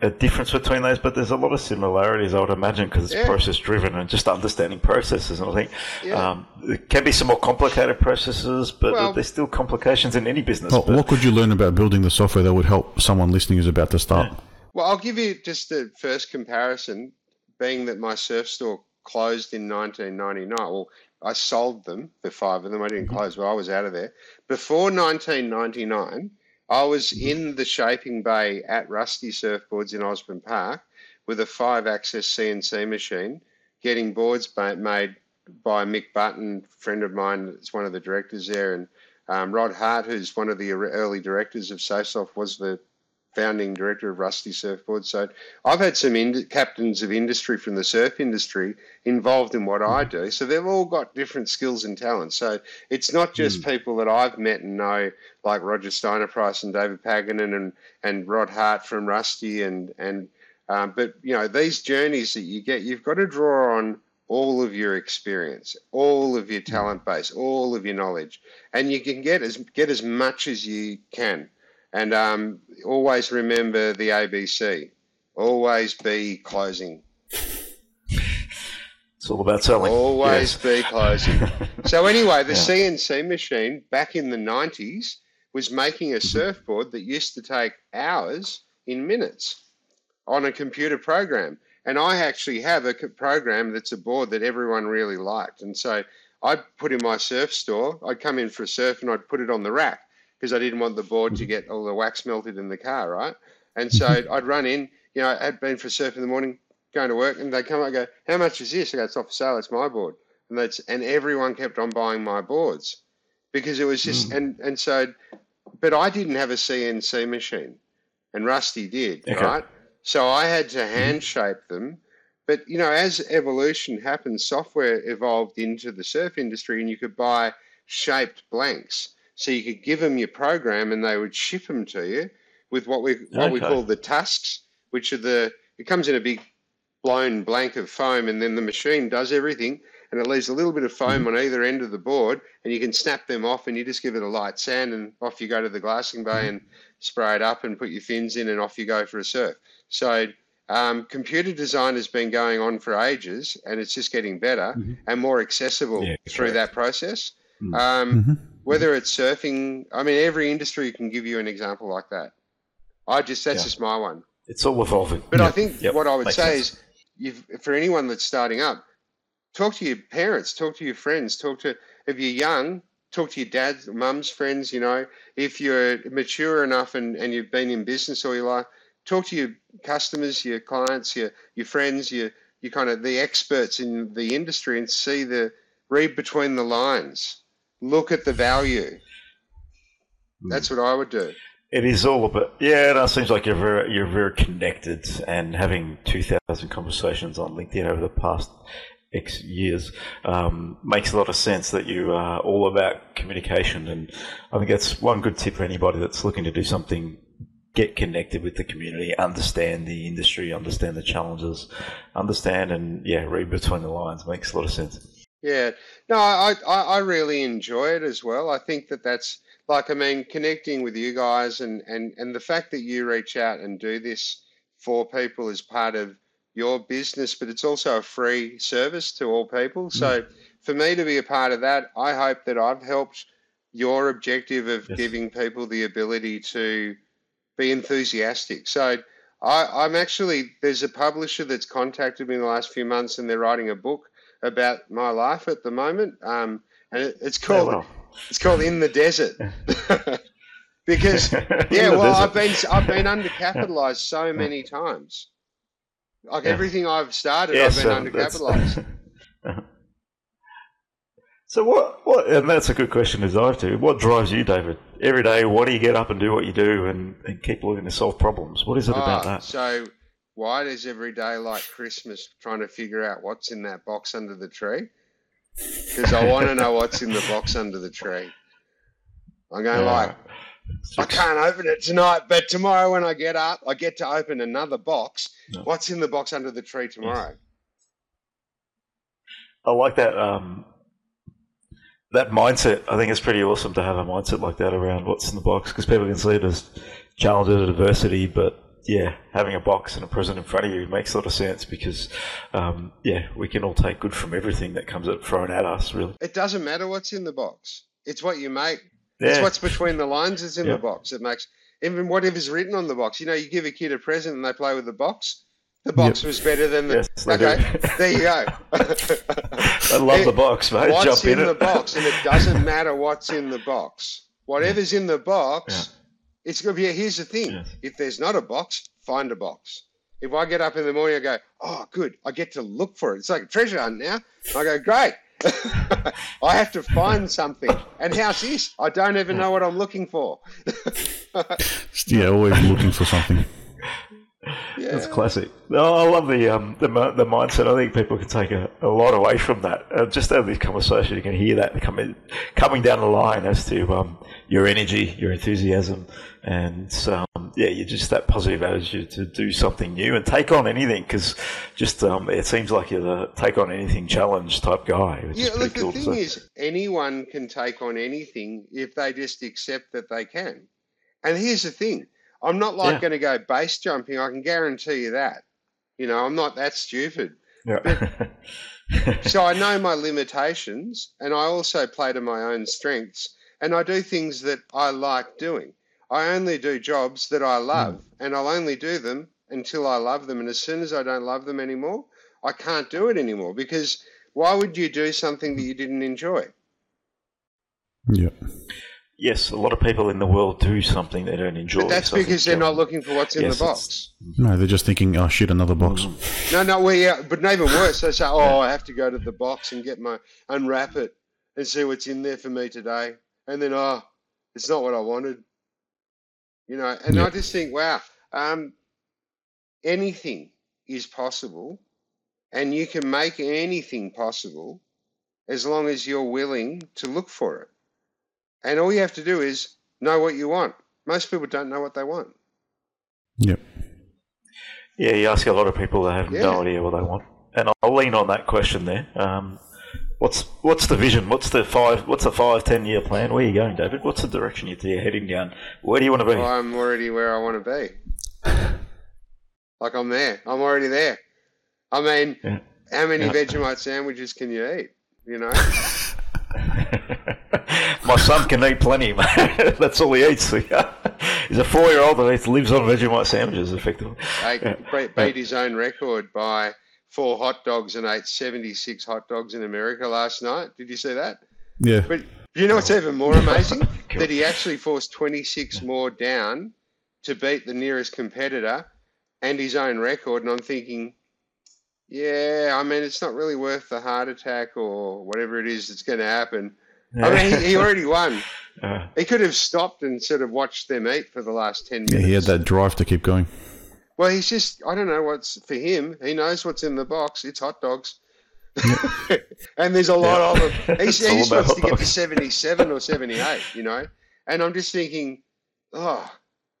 Speaker 1: a, difference between those? But there's a lot of similarities, I would imagine, because it's yeah. process driven and just understanding processes. And I think yeah. um, there can be some more complicated processes, but well, there's still complications in any business.
Speaker 3: Well, what could you learn about building the software that would help someone listening who's about to start? Yeah.
Speaker 2: Well, I'll give you just the first comparison, being that my surf store closed in 1999. Well, I sold them, the five of them. I didn't mm-hmm. close, but I was out of there. Before 1999, I was in the shaping bay at Rusty Surfboards in Osborne Park with a five axis CNC machine, getting boards made by Mick Button, friend of mine, is one of the directors there, and um, Rod Hart, who's one of the early directors of SafeSoft, was the founding director of Rusty Surfboard. So I've had some in- captains of industry from the surf industry involved in what I do. So they've all got different skills and talents. So it's not just mm. people that I've met and know, like Roger Steiner Price and David Paganin and, and Rod Hart from Rusty and and um, but you know these journeys that you get, you've got to draw on all of your experience, all of your hmm. talent base, all of your knowledge, and you can get as get as much as you can. And um, always remember the ABC. always be closing.
Speaker 1: It's all about selling.
Speaker 2: Always
Speaker 1: Yes.
Speaker 2: be closing. so anyway, the
Speaker 1: Yeah.
Speaker 2: CNC machine back in the 90s was making a surfboard that used to take hours in minutes on a computer program. And I actually have a program that's a board that everyone really liked. And so I'd put in my surf store, I'd come in for a surf and I'd put it on the rack because I didn't want the board to mm-hmm. get all the wax melted in the car, right? And so mm-hmm. I'd run in, you know, I'd been for a surf in the morning, going to work, and they come up and go, How much is this? I go, It's off for sale, it's my board. And that's and everyone kept on buying my boards because it was just mm-hmm. and and so but I didn't have a CNC machine and Rusty did,
Speaker 1: Okay.
Speaker 2: right? So I had to hand shape them. But you know, as evolution happened, software evolved into the surf industry, and you could buy shaped blanks. So you could give them your program, and they would ship them to you with what we what we call the tusks, which are the it comes in a big blown blank of foam, and then the machine does everything, and it leaves a little bit of foam on either end of the board, and you can snap them off, and you just give it a light sand, and off you go to the glassing bay and spray it up, and put your fins in, and off you go for a surf. So um, computer design has been going on for ages, and it's just getting better
Speaker 3: Mhm.
Speaker 2: and more accessible
Speaker 1: Yeah,
Speaker 2: through
Speaker 1: correct.
Speaker 2: that process.
Speaker 1: Mm.
Speaker 2: Um,
Speaker 3: Mhm.
Speaker 2: Whether it's surfing, I mean, every industry can give you an example like that. I just that's
Speaker 1: Yeah.
Speaker 2: just my one.
Speaker 1: It's all evolving.
Speaker 2: But I think
Speaker 1: Yep.
Speaker 2: what I would
Speaker 1: Makes
Speaker 2: say
Speaker 1: sense.
Speaker 2: is, you've, for anyone that's starting up, talk to your parents, talk to your friends, talk to if you're young, talk to your dad's, mum's friends. You know, if you're mature enough and, and you've been in business all your life, talk to your customers, your clients, your your friends, your you kind of the experts in the industry, and see the read between the lines. Look at the value. That's what I would do.
Speaker 1: It is all about yeah. It seems like you're very you're very connected, and having two thousand conversations on LinkedIn over the past X years um, makes a lot of sense. That you are all about communication, and I think that's one good tip for anybody that's looking to do something. Get connected with the community, understand the industry, understand the challenges, understand and yeah, read between the lines makes a lot of sense.
Speaker 2: Yeah, no, I, I I really enjoy it as well. I think that that's like I mean, connecting with you guys and and and the fact that you reach out and do this for people is part of your business, but it's also a free service to all people. So mm. for me to be a part of that, I hope that I've helped your objective of
Speaker 1: Yes.
Speaker 2: giving people the ability to be enthusiastic. So I, I'm actually there's a publisher that's contacted me in the last few months, and they're writing a book about my life at the moment, um, and it, it's called
Speaker 1: well.
Speaker 2: it's called In the Desert. because yeah, well, I've been I've been undercapitalized so many times. Like
Speaker 1: Yeah.
Speaker 2: everything I've started,
Speaker 1: Yes,
Speaker 2: I've been
Speaker 1: um,
Speaker 2: undercapitalized.
Speaker 1: So what? What? And that's a good question to dive to. What drives you, David? Every day, why do you get up and do what you do, and, and keep looking to solve problems? What is it about
Speaker 2: Ah,
Speaker 1: that?
Speaker 2: So why does every day like Christmas trying to figure out what's in that box under the tree? Because I want to know what's in the box under the tree. I'm going
Speaker 1: Yeah.
Speaker 2: like, I can't open it tonight, but tomorrow when I get up, I get to open another box.
Speaker 1: Yeah.
Speaker 2: What's in the box under the tree tomorrow?
Speaker 1: I like that. Um, that mindset. I think it's pretty awesome to have a mindset like that around what's in the box because people can see it as challenges, of adversity, but yeah, having a box and a present in front of you makes a lot of sense because um, yeah, we can all take good from everything that comes at, thrown at us. Really,
Speaker 2: It doesn't matter what's in the box. It's what you make. It's what's between the lines that's in
Speaker 1: Yeah.
Speaker 2: the box. It makes even whatever's written on the box. You know, you give a kid a present and they play with the box. The box was better than the.
Speaker 1: yes,
Speaker 2: okay, there you go.
Speaker 1: I love the box, mate.
Speaker 2: What's
Speaker 1: Jump
Speaker 2: in,
Speaker 1: in,
Speaker 2: the box, and it doesn't matter what's in the box. Whatever's in the box, it's going to be. Here's the thing:
Speaker 1: Yes.
Speaker 2: if there's not a box, find a box. If I get up in the morning, I go, "Oh, good! I get to look for it. It's like a treasure hunt now." I go, "Great! I have to find something." And how's this? I don't even know what I'm looking for.
Speaker 3: Yeah, always looking for something.
Speaker 1: That's classic. No, I love the um, the the mindset. I think people can take a, a lot away from that. Uh, just out of this conversation, you can hear that coming coming down the line as to um, your energy, your enthusiasm, and um, yeah, you're just that positive attitude to do something new and take on anything. Because just um, it seems like you're the take on anything challenge type guy,
Speaker 2: Yeah, look,
Speaker 1: cool.
Speaker 2: the thing
Speaker 1: see.
Speaker 2: is, anyone can take on anything if they just accept that they can. And here's the thing I'm not like
Speaker 1: Yeah.
Speaker 2: going to go base jumping. I can guarantee you that. You know, I'm not that stupid.
Speaker 1: Yeah.
Speaker 2: So I know my limitations and I also play to my own strengths and I do things that I like doing. I only do jobs that I hmm. love and I'll only do them until I love them. And as soon as I don't love them anymore, I can't do it anymore because why would you do something that you didn't enjoy?
Speaker 3: Yeah.
Speaker 1: Yes, a lot of people in the world do something they don't enjoy.
Speaker 2: But that's
Speaker 1: so
Speaker 2: because they're not looking for what's in
Speaker 1: yes,
Speaker 2: the box.
Speaker 3: No, they're just thinking, oh shit, another box.
Speaker 1: Mm.
Speaker 2: No, no, we yeah, but even worse, they say, "Oh, I have to go to the box and get my unwrap it and see what's in there for me today," and then, oh, it's not what I wanted, you know. And I just think, wow, um, anything is possible, and you can make anything possible as long as you're willing to look for it. And all you have to do is know what you want. Most people don't know what they want.
Speaker 3: Yep.
Speaker 1: Yeah, you ask a lot of people that have
Speaker 2: Yeah.
Speaker 1: no idea what they want, and I'll- I'll lean on that question there. Um, what's what's the vision? What's the five? What's the five ten year plan? Where are you going, David? What's the direction you're heading down? Where do you want to be?
Speaker 2: I'm already where I want to be. Like I'm there. I'm already there. I mean,
Speaker 1: Yeah.
Speaker 2: how many
Speaker 1: Yeah.
Speaker 2: Vegemite sandwiches can you eat? You know,
Speaker 1: My son can eat plenty, mate. That's all he eats. He's a four year old that eats, lives on Vegemite sandwiches, effectively.
Speaker 2: He
Speaker 1: Yeah.
Speaker 2: beat beat his own record by four hot dogs and ate 76 hot dogs in America last night. Did you see that?
Speaker 3: Yeah.
Speaker 2: But you know what's even more amazing? That he actually forced 26 more down to beat the nearest competitor and his own record. And I'm thinking, yeah, I mean, it's not really worth the heart attack or whatever it is that's going to happen. I mean, he, he already won.
Speaker 1: Uh,
Speaker 2: He could have stopped and sort of watched them eat for the last 10 minutes.
Speaker 3: Yeah, he had that drive to keep going.
Speaker 2: Well, he's just, I don't know what's for him. He knows what's in the box. It's hot dogs. and there's a lot
Speaker 1: Yeah.
Speaker 2: of them. He's,
Speaker 1: It's
Speaker 2: he just wants to get to 77 or 78, you know? And I'm just thinking, oh,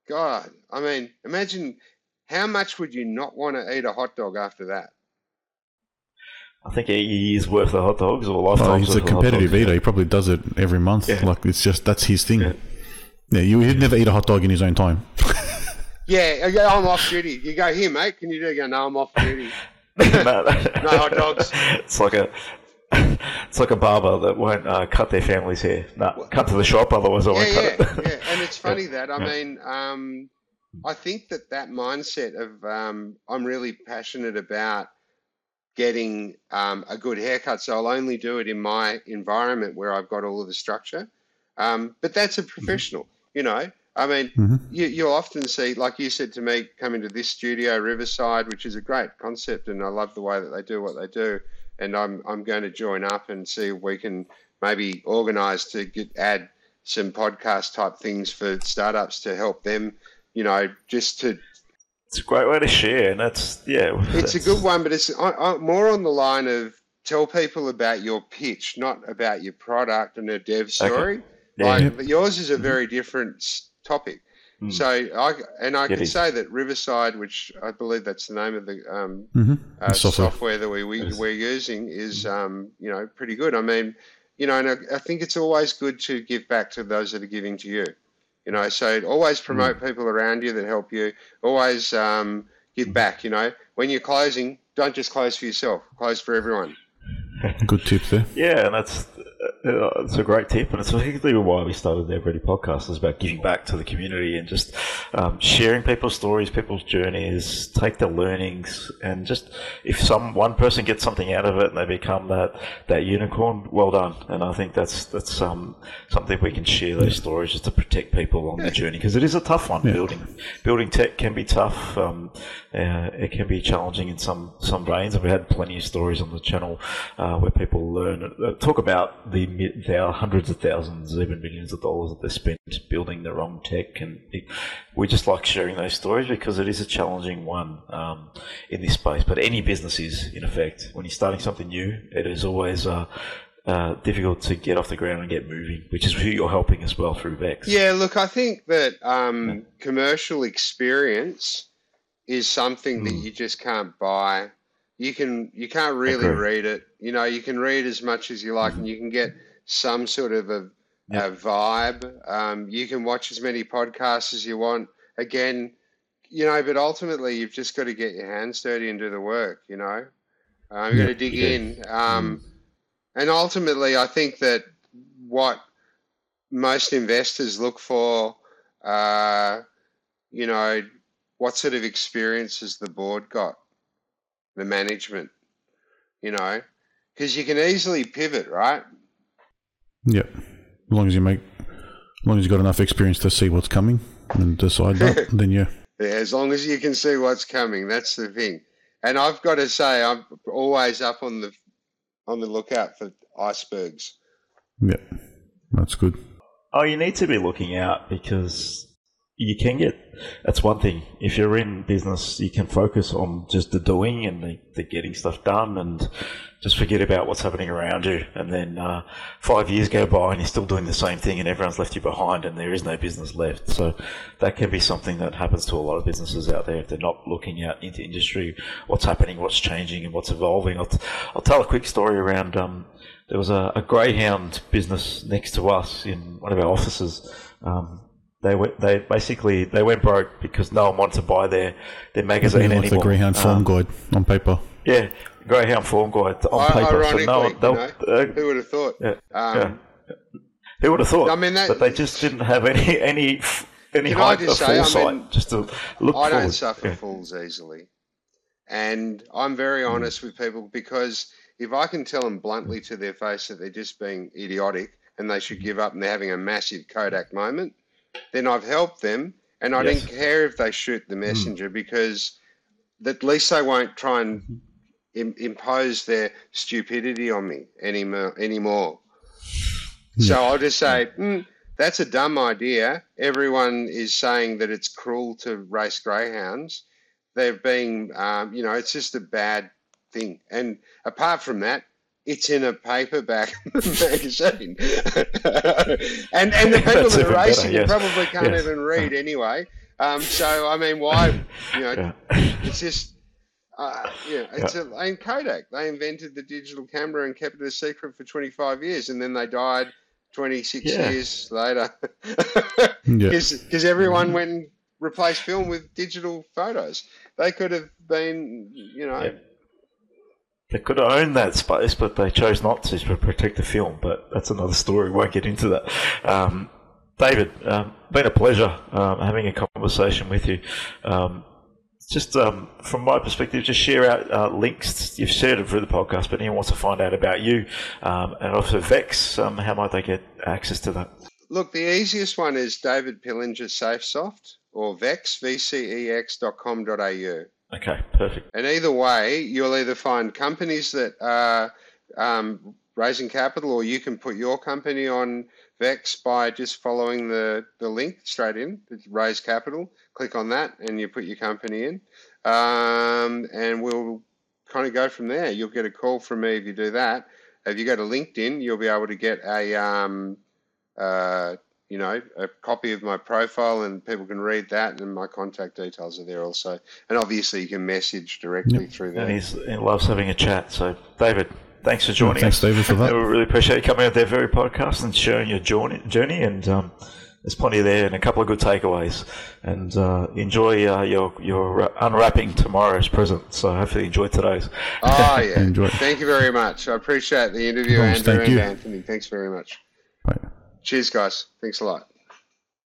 Speaker 2: God. I mean, imagine how much would you not want to eat a hot dog after that?
Speaker 1: I think a year's worth of hot dogs or a
Speaker 3: Oh,
Speaker 1: lifetime's
Speaker 3: he's a
Speaker 1: worth of hot
Speaker 3: competitive
Speaker 1: dogs.
Speaker 3: eater. He probably does it every month.
Speaker 1: Yeah.
Speaker 3: Like it's just that's his thing.
Speaker 1: Yeah.
Speaker 3: Yeah, you he'd never eat a hot dog in his own time.
Speaker 2: Yeah, yeah, I'm off duty. You go, here, mate, can you do it? You go, no, I'm off duty.
Speaker 1: no,
Speaker 2: No hot dogs.
Speaker 1: It's like a it's like a barber that won't uh, cut their family's hair. No, cut to the shop, otherwise I
Speaker 2: yeah,
Speaker 1: won't
Speaker 2: yeah,
Speaker 1: cut it.
Speaker 2: yeah. And it's funny that I
Speaker 1: Yeah.
Speaker 2: mean, um, I think that that mindset of um, I'm really passionate about getting um, a good haircut, so I'll only do it in my environment where I've got all of the structure. Um, but that's a professional, you know. I mean,
Speaker 3: Mhm.
Speaker 2: you, you'll often see, like you said to me, coming to this studio, Riverside, which is a great concept, and I love the way that they do what they do. And I'm I'm going to join up and see if we can maybe organise to get add some podcast type things for startups to help them, you know, just to.
Speaker 1: It's a great way to share, and that's yeah.
Speaker 2: It's a good one, but it's I, I, more on the line of tell people about your pitch, not about your product and a dev story.
Speaker 1: Yeah.
Speaker 2: Like but yours is a very different topic.
Speaker 1: Mm.
Speaker 2: So I and I
Speaker 1: It
Speaker 2: can
Speaker 1: is.
Speaker 2: say that Riverside, which I believe that's the name of the um,
Speaker 3: Mm-hmm.
Speaker 2: uh,
Speaker 3: software.
Speaker 2: software. that we, we
Speaker 1: Yes.
Speaker 2: we're using, is um, you know pretty good. I mean, you know, and I, I think it's always good to give back to those that are giving to you. You know, so always promote people around you that help you. Always um, give back. You know, when you're closing, don't just close for yourself. Close for everyone.
Speaker 3: Good tip there.
Speaker 1: Yeah, and that's it's a great tip, and it's particularly why we started the Everyday Podcast. is about giving back to the community and just um, sharing people's stories, people's journeys, take the learnings, and just if some one person gets something out of it and they become that that unicorn, well done. And I think that's that's um, something we can share those stories just to protect people on the journey because it is a tough one. Building building tech can be tough. Um, uh, it can be challenging in some some veins, and we had plenty of stories on the channel uh, where people learn uh, talk about the are hundreds of thousands, even millions of dollars that they spent building the wrong tech, and it, we just like sharing those stories because it is a challenging one um, in this space. But any business is, in effect, when you're starting something new, it is always. Uh, uh, difficult to get off the ground and get moving, which is who you're helping as well through Vex.
Speaker 2: Yeah, look, I think that um, commercial experience is something that
Speaker 1: Mm.
Speaker 2: you just can't buy. You can you can't really
Speaker 1: Agree.
Speaker 2: read it. You know, you can read as much as you like, and you can get some sort of a,
Speaker 1: Yeah.
Speaker 2: a vibe. Um, you can watch as many podcasts as you want, again, you know, but ultimately you've just got to get your hands dirty and do the work. You know, um, you've got to dig in. Um, And ultimately, I think that what most investors look for, uh, you know, what sort of experience has the board got, the management, you know, because you can easily pivot, right?
Speaker 3: Yep. As long as you make, as long as you've got enough experience to see what's coming and decide that, then yeah.
Speaker 2: Yeah, as long as you can see what's coming, that's the thing. And I've got to say, I'm always up on the on the lookout for icebergs.
Speaker 3: Yep. That's good.
Speaker 1: Oh, you need to be looking out because you can get. That's one thing. If you're in business, you can focus on just the doing and the, the getting stuff done, and just forget about what's happening around you. And then uh, five years go by, and you're still doing the same thing, and everyone's left you behind, and there is no business left. So that can be something that happens to a lot of businesses out there if they're not looking out into industry, what's happening, what's changing, and what's evolving. I'll, t- I'll tell a quick story around. Um, there was a, a greyhound business next to us in one of our offices. Um, they went, they basically they went broke because no one wanted to buy their their magazine
Speaker 3: like
Speaker 1: anymore.
Speaker 3: the Greyhound Form
Speaker 1: Um,
Speaker 3: Guide on paper.
Speaker 1: yeah, Greyhound Form Guide on
Speaker 2: I-
Speaker 1: paper. So
Speaker 2: ironically,
Speaker 1: no,
Speaker 2: you
Speaker 1: they'll,
Speaker 2: know,
Speaker 1: uh,
Speaker 2: who would have thought?
Speaker 1: yeah,
Speaker 2: Um,
Speaker 1: yeah. Who would have thought?
Speaker 2: I mean, that-
Speaker 1: but they just didn't have any any any
Speaker 2: Can I
Speaker 1: height
Speaker 2: just
Speaker 1: of
Speaker 2: say, I
Speaker 1: foresight
Speaker 2: mean,
Speaker 1: just to look
Speaker 2: I
Speaker 1: forward.
Speaker 2: don't suffer
Speaker 1: Yeah.
Speaker 2: fools easily. And I'm very
Speaker 1: Hmm.
Speaker 2: honest with people because if I can tell them bluntly to their face that they're just being idiotic and they should give up and they're having a massive Kodak moment, then I've helped them. And I
Speaker 1: Yes. Hmm.
Speaker 2: don't care if they shoot the messenger because at least they won't try and
Speaker 1: Mm-hmm.
Speaker 2: Im- impose their stupidity on me anymore. anymore. So I'll just say, mm, that's a dumb idea. Everyone is saying that it's cruel to race greyhounds. They're being, um, you know, it's just a bad thing. And apart from that, it's in a paperback magazine. and and the people that are
Speaker 1: better,
Speaker 2: racing
Speaker 1: yes.
Speaker 2: probably can't
Speaker 1: Yes.
Speaker 2: even read anyway. Um, so I mean, why? You know,
Speaker 1: Yeah.
Speaker 2: it's just uh, yeah, it's a, and Kodak. They invented the digital camera and kept it a secret for 25 years, and then they died 26
Speaker 1: Yeah.
Speaker 2: years later
Speaker 3: Yeah.
Speaker 2: because everyone went and replaced film with digital photos. They could have been, you know,
Speaker 1: Yeah. They could have owned that space, but they chose not to to protect the film. But that's another story. We won't get into that. Um, David, um, been a pleasure um, having a conversation with you. Um, just um, from my perspective, just share out uh, links. You've shared it through the podcast, but anyone wants to find out about you um, and also Vex, um, how might they get access to that?
Speaker 2: Look, the easiest one is David Pillinger SafeSoft or Vex, vcex.com.au.
Speaker 1: Okay, perfect.
Speaker 2: And either way, you'll either find companies that are um, raising capital, or you can put your company on Vex by just following the, the link straight in, raise capital. Click on that, and you put your company in. Um, and we'll kind of go from there. You'll get a call from me if you do that. If you go to LinkedIn, you'll be able to get a um, uh, you know, a copy of my profile and people can read that and my contact details are there also. And obviously you can message directly through that.
Speaker 1: And
Speaker 2: there.
Speaker 1: he's, he loves having a chat. So, David, thanks for joining us.
Speaker 3: Thanks,
Speaker 1: us.
Speaker 3: David, for that.
Speaker 1: we really appreciate you coming out there very podcast and sharing your journey. journey and um, there's plenty there and a couple of good takeaways. And uh, enjoy uh, your your unwrapping tomorrow's present. So hopefully you enjoy today's.
Speaker 2: Oh yeah.
Speaker 3: Enjoy.
Speaker 2: Thank you very much. I appreciate the interview,
Speaker 3: No.
Speaker 2: Andrew
Speaker 3: Thank
Speaker 2: and
Speaker 3: you.
Speaker 2: Anthony. Thanks very much.
Speaker 3: Right.
Speaker 2: Cheers guys. Thanks a lot.